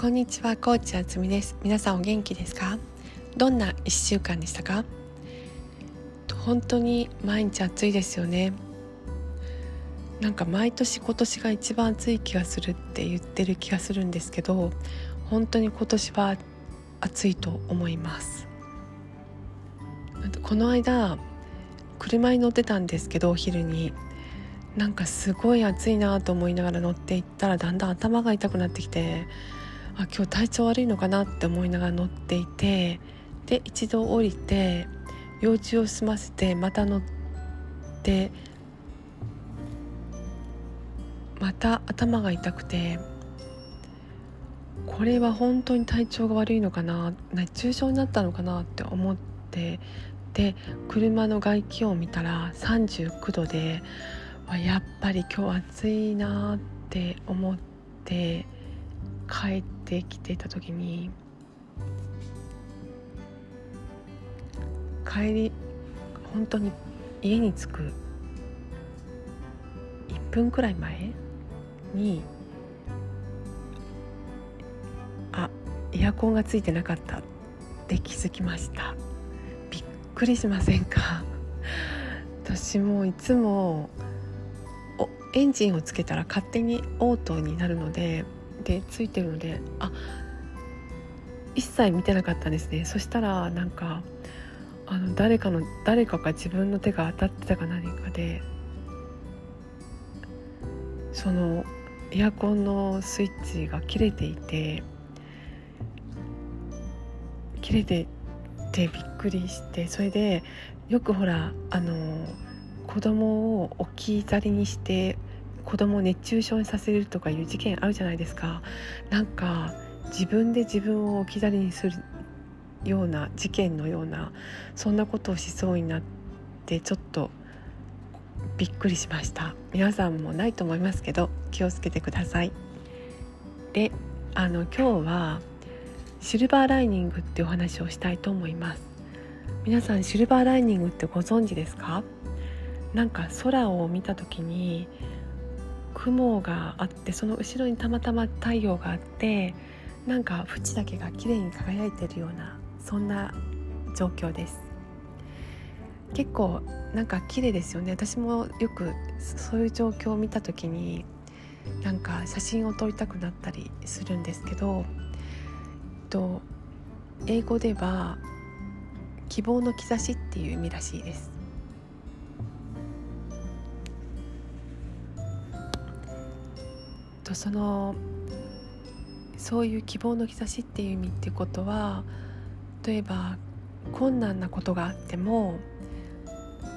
こんにちはコーチあつみです。皆さんお元気ですか？どんな1週間でしたか？本当に毎日暑いですよね。なんか毎年今年が一番暑い気がするって言ってる気がするんですけど本当に今年は暑いと思います。この間車に乗ってたんですけどお昼に。なんかすごい暑いなと思いながら乗っていったらだんだん頭が痛くなってきてあ今日体調悪いのかなって思いながら乗っていてで一度降りて用事を済ませてまた乗ってまた頭が痛くてこれは本当に体調が悪いのかな熱中症になったのかなって思ってで車の外気温を見たら39度でやっぱり今日暑いなって思って帰ってきていた時に帰り本当に家に着く1分くらい前にあエアコンがついてなかったって気づきました。びっくりしませんか？私もいつもエンジンをつけたら勝手にオートになるのででついてるのであ一切見てなかったんですね。そしたらなんかあの誰かの誰かが自分の手が当たってたか何かでそのエアコンのスイッチが切れていて切れててびっくりしてそれでよくほらあの子供を置き去りにして子供を熱中症にさせるとかいう事件あるじゃないですか。なんか自分で自分を置き去りにするような事件のようなそんなことをしそうになってちょっとびっくりしました。皆さんもないと思いますけど気をつけてください。であの今日はシルバーライニングってお話をしたいと思います。皆さんシルバーライニングってご存知ですか？なんか空を見た時に雲があってその後ろにたまたま太陽があってなんか縁だけが綺麗に輝いてるようなそんな状況です。結構なんか綺麗ですよね。私もよくそういう状況を見た時になんか写真を撮りたくなったりするんですけどえっと英語では希望の兆しっていう意味らしいです。とそのそういう希望の兆しっていう意味ってことは例えば困難なことがあっても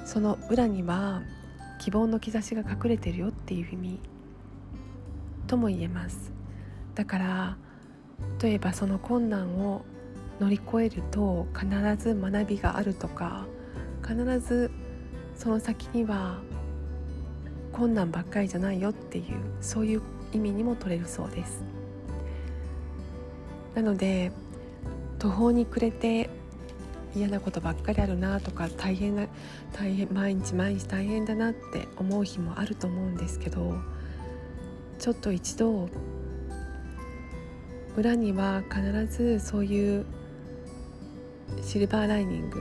その裏には希望の兆しが隠れてるよっていう意味とも言えます。だから例えばその困難を乗り越えると必ず学びがあるとか必ずその先には困難ばっかりじゃないよっていうそういう意味にも取れるそうです。なので途方に暮れて嫌なことばっかりあるなとか大変な大変毎日毎日大変だなって思う日もあると思うんですけどちょっと一度裏には必ずそういうシルバーライニング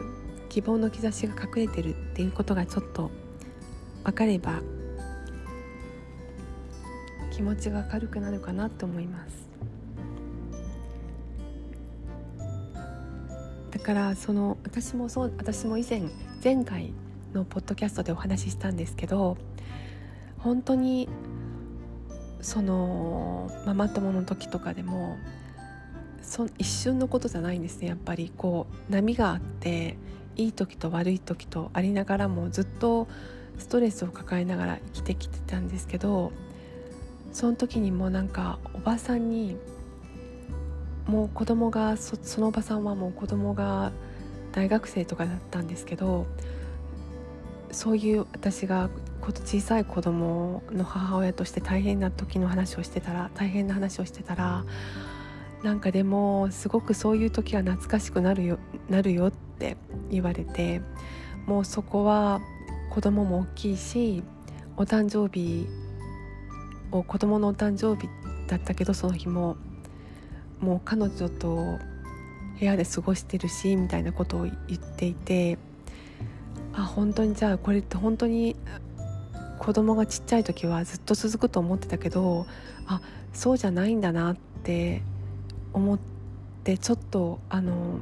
希望の兆しが隠れてるっていうことがちょっと分かれば気持ちが軽くなるかなと思います。だからその私もそう私も以前前回のポッドキャストでお話ししたんですけど本当にそのママ友の時とかでもそ一瞬のことじゃないんですねやっぱり。こう波があっていい時と悪い時とありながらもずっとストレスを抱えながら生きてきてたんですけどその時にもなんかおばさんにもう子供がそそのおばさんはもう子供が大学生とかだったんですけどそういう私が小さい子供の母親として大変な時の話をしてたら大変な話をしてたらなんかでもすごくそういう時は懐かしくなるよなるよって言われてもうそこは子供も大きいしお誕生日子供のお誕生日だったけどその日も。もう彼女と部屋で過ごしてるしみたいなことを言っていて。あ本当にじゃあこれって本当に子供がちっちゃい時はずっと続くと思ってたけどあそうじゃないんだなって思ってちょっとあの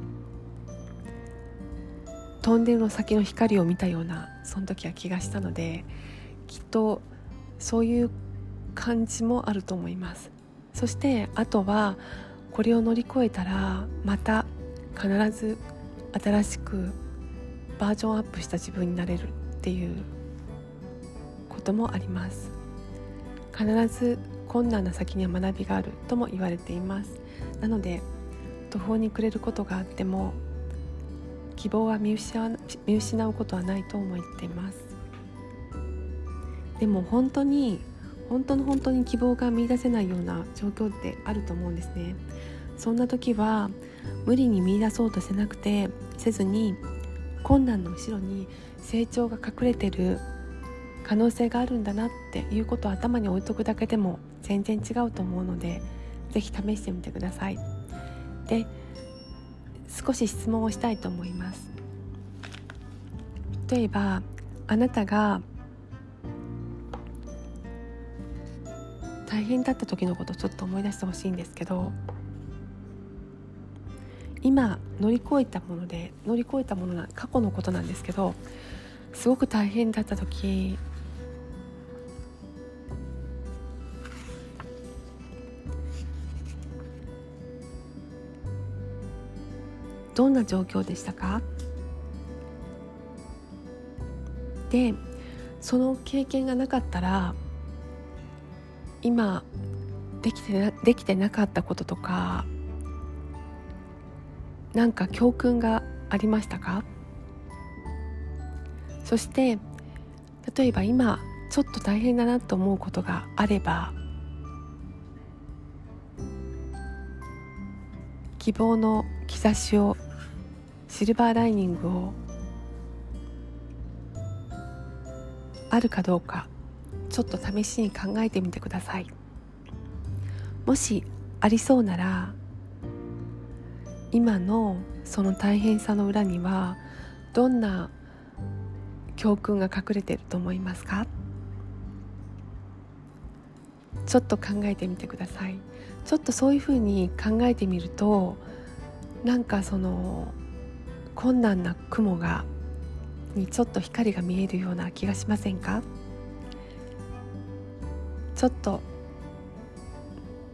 トンネルの先の光を見たようなその時は気がしたのできっとそういう感じもあると思います。そしてあとはこれを乗り越えたらまた必ず新しくバージョンアップした自分になれるっていうこともあります。必ず困難な先には学びがあるとも言われています。なので途方に暮れることがあっても希望は見失うことはないと思っています。でも本当に本当の本当に希望が見いだせないような状況ってあると思うんですねそんな時は無理に見出そうとせなくてせずに困難の後ろに成長が隠れてる可能性があるんだなっていうことを頭に置いとくだけでも全然違うと思うので是非試してみてください。で少し質問をしたいと思います。例えばあなたが大変だった時のことちょっと思い出してほしいんですけど今乗り越えたもので乗り越えたものな過去のことなんですけどすごく大変だった時どんな状況でしたか？でその経験がなかったら今できてできてなかったこととか何か教訓がありましたか？そして例えば今ちょっと大変だなと思うことがあれば希望の兆しをシルバーライニングをあるかどうかちょっと試しに考えてみてください。もしありそうなら今のその大変さの裏にはどんな教訓が隠れていると思いますか？ちょっと考えてみてください。ちょっとそういうふうに考えてみるとなんかその困難な雲がにちょっと光が見えるような気がしませんか？ちょっと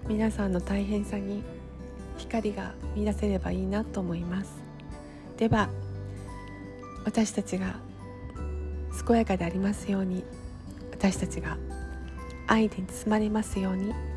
皆さんの大変さに光が見出せればいいなと思いますでは私たちが健やかでありますように私たちが愛で包まれますように。